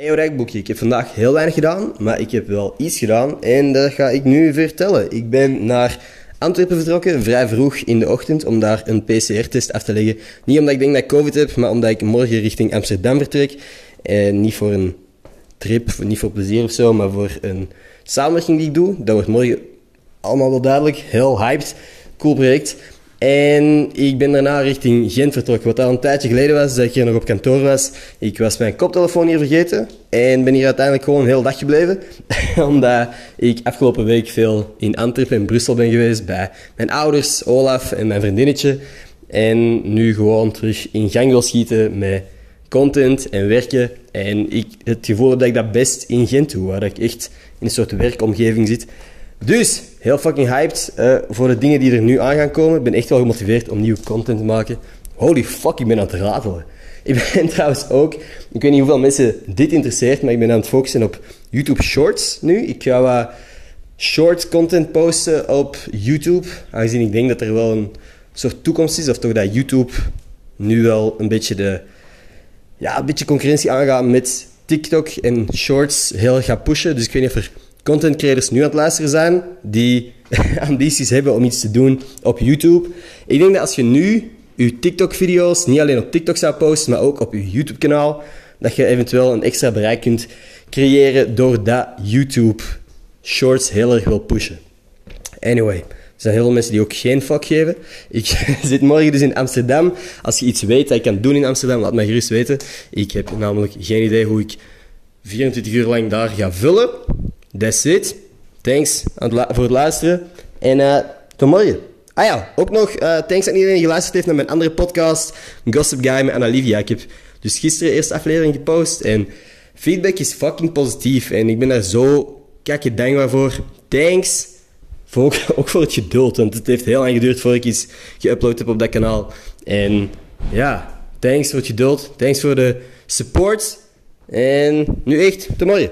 Hey Rijkboekje, ik heb vandaag heel weinig gedaan, maar ik heb wel iets gedaan en dat ga ik nu vertellen. Ik ben naar Antwerpen vertrokken, vrij vroeg in de ochtend, om daar een PCR-test af te leggen. Niet omdat ik denk dat ik COVID heb, maar omdat ik morgen richting Amsterdam vertrek. En niet voor een trip, niet voor plezier of zo, maar voor een samenwerking die ik doe. Dat wordt morgen allemaal wel duidelijk. Heel hyped. Cool project. En ik ben daarna richting Gent vertrokken. Wat al een tijdje geleden was, dat ik hier nog op kantoor was. Ik was mijn koptelefoon hier vergeten. En ben hier uiteindelijk gewoon een heel dag gebleven. Omdat ik afgelopen week veel in Antwerpen en Brussel ben geweest. Bij mijn ouders, Olaf en mijn vriendinnetje. En nu gewoon terug in gang wil schieten met content en werken. En ik het gevoel dat ik dat best in Gent doe. Waar ik echt in een soort werkomgeving zit. Dus, heel fucking hyped uh, voor de dingen die er nu aan gaan komen. Ik ben echt wel gemotiveerd om nieuwe content te maken. Holy fuck, ik ben aan het ratelen. Ik ben trouwens ook, ik weet niet hoeveel mensen dit interesseert, maar ik ben aan het focussen op YouTube Shorts nu. Ik ga wat short content posten op YouTube, aangezien ik denk dat er wel een soort toekomst is, of toch dat YouTube nu wel een beetje de, ja, een beetje concurrentie aangaat met TikTok en Shorts heel gaat pushen. Dus ik weet niet of er content creators nu aan het luisteren zijn, die ambities hebben om iets te doen op YouTube. Ik denk dat als je nu je TikTok-video's niet alleen op TikTok zou posten, maar ook op je YouTube-kanaal, dat je eventueel een extra bereik kunt creëren door dat YouTube Shorts heel erg wil pushen. Anyway, er zijn heel veel mensen die ook geen fuck geven. Ik zit morgen dus in Amsterdam. Als je iets weet dat ik kan doen in Amsterdam, laat mij gerust weten. Ik heb namelijk geen idee hoe ik 24 uur lang daar ga vullen. That's it. Thanks voor het luisteren. En uh, tot morgen. Ah ja, ook nog uh, thanks aan iedereen die geluisterd heeft naar mijn andere podcast, Gossip Guy met Anna Ik heb dus gisteren eerste aflevering gepost en feedback is fucking positief. En ik ben daar zo kakje dankbaar voor. Thanks. Voor ook, ook, voor het geduld, want het heeft heel lang geduurd voordat ik iets geüpload heb op dat kanaal. En ja, thanks voor het geduld. Thanks voor de support. En nu echt, tot morgen.